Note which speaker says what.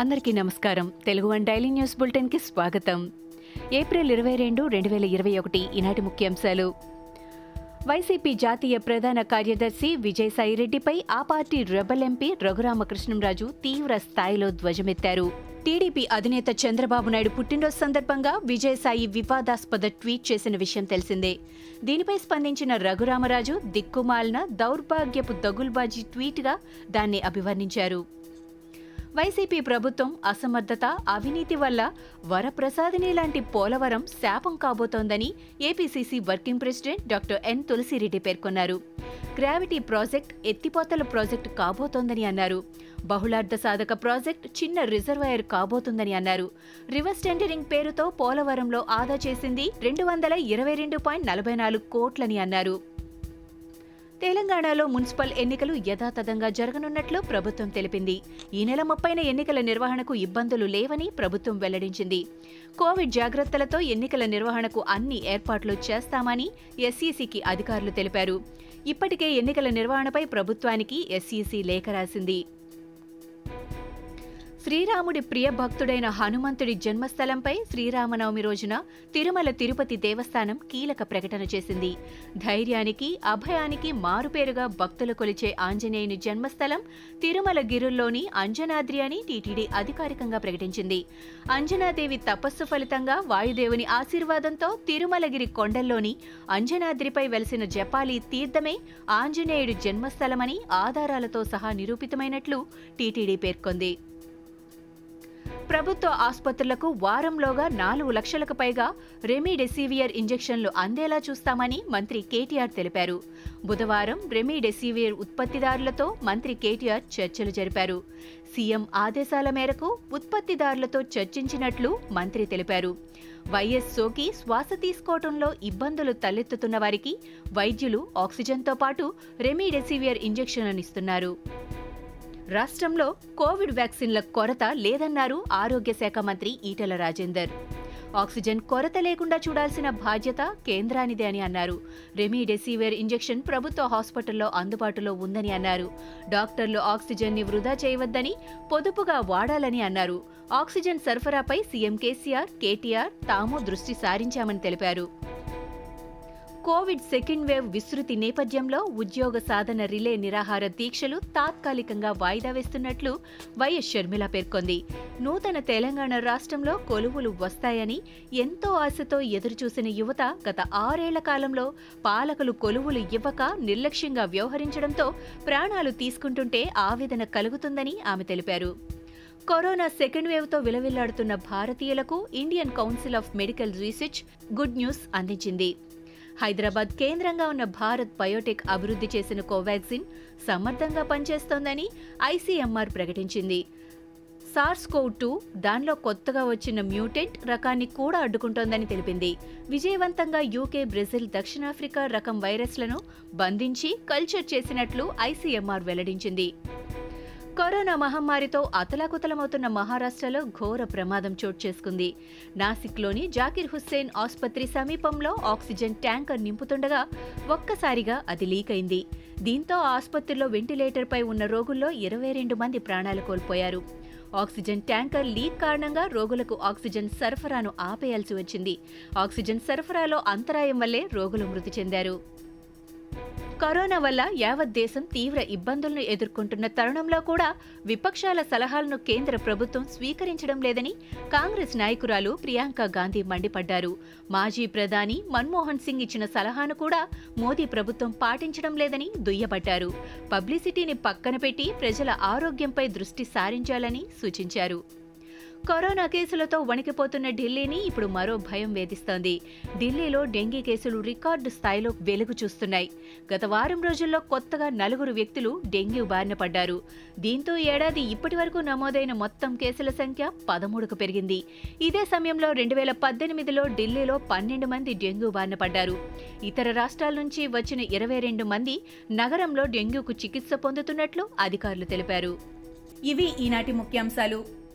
Speaker 1: అందరికీ నమస్కారం. Telugu one daily news బులెటిన్కి స్వాగతం. ఏప్రిల్ ఇరవై రెండు రెండు వేల ఇరవై ఒకటి ఈనాటి ముఖ్యాంశాలు. వైసీపీ జాతీయ ప్రధాన కార్యదర్శి విజయసాయిరెడ్డిపై ఆ పార్టీ రెబల్ ఎంపీ రఘురామకృష్ణంరాజు తీవ్ర స్థాయిలో ధ్వజమెత్తారు. టీడీపీ అధినేత చంద్రబాబు నాయుడు పుట్టినరోజు సందర్భంగా విజయసాయి వివాదాస్పద ట్వీట్ చేసిన విషయం తెలిసిందే. దీనిపై స్పందించిన రఘురామరాజు దిక్కుమాలిన దౌర్భాగ్యపు దగుల్బాజీ ట్వీట్గా దాన్ని అభివర్ణించారు. వైసీపీ ప్రభుత్వం అసమర్థత అవినీతి వల్ల వరప్రసాదిని లాంటి పోలవరం శాపం కాబోతోందని APCC working president doctor N Tulasi Reddy పేర్కొన్నారు. గ్రావిటీ ప్రాజెక్ట్ ఎత్తిపోతల ప్రాజెక్టు కాబోతోందని అన్నారు. బహుళార్థ సాధక ప్రాజెక్ట్ చిన్న రిజర్వాయర్ కాబోతుందని అన్నారు. రివర్స్ టెండరింగ్ పేరుతో పోలవరంలో ఆదా చేసింది రెండు వందల ఇరవై రెండు పాయింట్ నలభై నాలుగు కోట్లని అన్నారు. తెలంగాణలో మున్సిపల్ ఎన్నికలు యథాతథంగా జరగనున్నట్లు ప్రభుత్వం తెలిపింది. ఈ నెల ముప్పైన ఎన్నికల నిర్వహణకు ఇబ్బందులు లేవని ప్రభుత్వం వెల్లడించింది. కోవిడ్ జాగ్రత్తలతో ఎన్నికల నిర్వహణకు అన్ని ఏర్పాట్లు చేస్తామని ఎస్ఈసికి అధికారులు తెలిపారు. ఇప్పటికే ఎన్నికల నిర్వహణపై ప్రభుత్వానికి ఎస్ఈసి లేఖ రాసింది. శ్రీరాముడి ప్రియ భక్తుడైన హనుమంతుడి జన్మస్థలంపై శ్రీరామనవమి రోజున తిరుమల తిరుపతి దేవస్థానం కీలక ప్రకటన చేసింది. ధైర్యానికి అభయానికి మారుపేరుగా భక్తులు కొలిచే ఆంజనేయుని జన్మస్థలం తిరుమల గిరుల్లోని అంజనాద్రి అని టీటీడీ అధికారికంగా ప్రకటించింది. అంజనాదేవి తపస్సు ఫలితంగా వాయుదేవుని ఆశీర్వాదంతో తిరుమలగిరి కొండల్లోని అంజనాద్రిపై వెలసిన జపాలి తీర్థమే ఆంజనేయుడి జన్మస్థలమని ఆధారాలతో సహా నిరూపితమైనట్లు టీటీడీ పేర్కొంది. ప్రభుత్వ ఆసుపత్రులకు వారంలోగా నాలుగు లక్షలకు పైగా రెమిడెసివియర్ ఇంజెక్షన్లు అందేలా చూస్తామని మంత్రి కేటీఆర్ తెలిపారు. బుధవారం రెమిడెసివియర్ ఉత్పత్తిదారులతో మంత్రి కేటీఆర్ చర్చలు జరిపారు. సీఎం ఆదేశాల మేరకు ఉత్పత్తిదారులతో చర్చించినట్లు మంత్రి తెలిపారు. వైఎస్ సోకి శ్వాస తీసుకోవడంలో ఇబ్బందులు తలెత్తుతున్న వారికి వైద్యులు ఆక్సిజన్తో పాటు రెమిడెసివియర్ ఇంజెక్షన్లను ఇస్తున్నారు. రాష్ట్రంలో కోవిడ్ వ్యాక్సిన్ల కొరత లేదన్నారు ఆరోగ్య శాఖ మంత్రి ఈటల రాజేందర్. ఆక్సిజన్ కొరత లేకుండా చూడాల్సిన బాధ్యత కేంద్రానిదే అని అన్నారు. రెమిడెసివిర్ ఇంజెక్షన్ ప్రభుత్వ హాస్పిటల్లో అందుబాటులో ఉందని అన్నారు. డాక్టర్లు ఆక్సిజన్ని వృధా చేయవద్దని పొదుపుగా వాడాలని అన్నారు. ఆక్సిజన్ సరఫరాపై సీఎం కేసీఆర్ కేటీఆర్ తాము దృష్టి సారించామని తెలిపారు. కోవిడ్ సెకండ్ వేవ్ విస్తృతి నేపథ్యంలో ఉద్యోగ సాధన రిలే నిరాహార దీక్షలు తాత్కాలికంగా వాయిదా వేస్తున్నట్లు వైఎస్ షర్మిల పేర్కొంది. నూతన తెలంగాణ రాష్ట్రంలో కొలువులు వస్తాయని ఎంతో ఆశతో ఎదురుచూసిన యువత గత ఆరేళ్ళ కాలంలో పాలకులు కొలువులు ఇవ్వక నిర్లక్ష్యంగా వ్యవహరించడంతో ప్రాణాలు తీసుకుంటుంటే ఆవేదన కలుగుతుందని ఆమె తెలిపారు. కరోనా సెకండ్ వేవ్తో విలవిల్లాడుతున్న భారతీయులకు Indian Council of Medical Research good news అందించింది. హైదరాబాద్ కేంద్రంగా ఉన్న భారత్ బయోటెక్ అభివృద్ధి చేసిన కోవాక్సిన్ సమర్థంగా పనిచేస్తోందని ఐసీఎంఆర్ ప్రకటించింది. సార్స్ కోవ్ టూ దానిలో కొత్తగా వచ్చిన మ్యూటెంట్ రకాన్ని కూడా అడ్డుకుంటోందని తెలిపింది. విజయవంతంగా యూకే బ్రెజిల్ దక్షిణాఫ్రికా రకం వైరస్లను బంధించి కల్చర్ చేసినట్లు ఐసీఎంఆర్ వెల్లడించింది. కరోనా మహమ్మారితో అతలాకుతలమవుతున్న మహారాష్ట్రలో ఘోర ప్రమాదం చోటు చేసుకుంది. నాసిక్లోని జాకిర్ హుస్సేన్ ఆసుపత్రి సమీపంలో ఆక్సిజన్ ట్యాంకర్ నింపుతుండగా ఒక్కసారిగా అది లీక్ అయింది. దీంతో ఆసుపత్రిలో వెంటిలేటర్పై ఉన్న రోగుల్లో ఇరవై రెండు మంది ప్రాణాలు కోల్పోయారు. ఆక్సిజన్ ట్యాంకర్ లీక్ కారణంగా రోగులకు ఆక్సిజన్ సరఫరాను ఆపేయాల్సి వచ్చింది. ఆక్సిజన్ సరఫరాలో అంతరాయం వల్లే రోగులు మృతి చెందారు. కరోనా వల్ల యావత్ దేశం తీవ్ర ఇబ్బందులను ఎదుర్కొంటున్న తరుణంలో కూడా విపక్షాల సలహాలను కేంద్ర ప్రభుత్వం స్వీకరించడం లేదని కాంగ్రెస్ నాయకురాలు ప్రియాంక గాంధీ మండిపడ్డారు. మాజీ ప్రధాని మన్మోహన్ సింగ్ ఇచ్చిన సలహాను కూడా మోదీ ప్రభుత్వం పాటించడం లేదని దుయ్యబట్టారు. పబ్లిసిటీని పక్కన పెట్టి ప్రజల ఆరోగ్యంపై దృష్టి సారించాలని సూచించారు. కరోనా కేసులతో వణికిపోతున్న ఢిల్లీని ఇప్పుడు మరో భయం వేధిస్తోంది. ఢిల్లీలో డెంగీ కేసులు రికార్డు స్థాయిలో వెలుగు చూస్తున్నాయి. గత వారం రోజుల్లో కొత్తగా నలుగురు వ్యక్తులు డెంగ్యూ బారిన పడ్డారు. దీంతో ఏడాది ఇప్పటి వరకు నమోదైన మొత్తం కేసుల సంఖ్య పదమూడుకు పెరిగింది. ఇదే సమయంలో రెండు వేల పద్దెనిమిదిలో ఢిల్లీలో పన్నెండు మంది డెంగ్యూ బారిన పడ్డారు. ఇతర రాష్ట్రాల నుంచి వచ్చిన ఇరవై రెండు మంది నగరంలో డెంగ్యూకు చికిత్స పొందుతున్నట్లు అధికారులు తెలిపారు. ఇవి ఈనాటి ముఖ్యాంశాలు.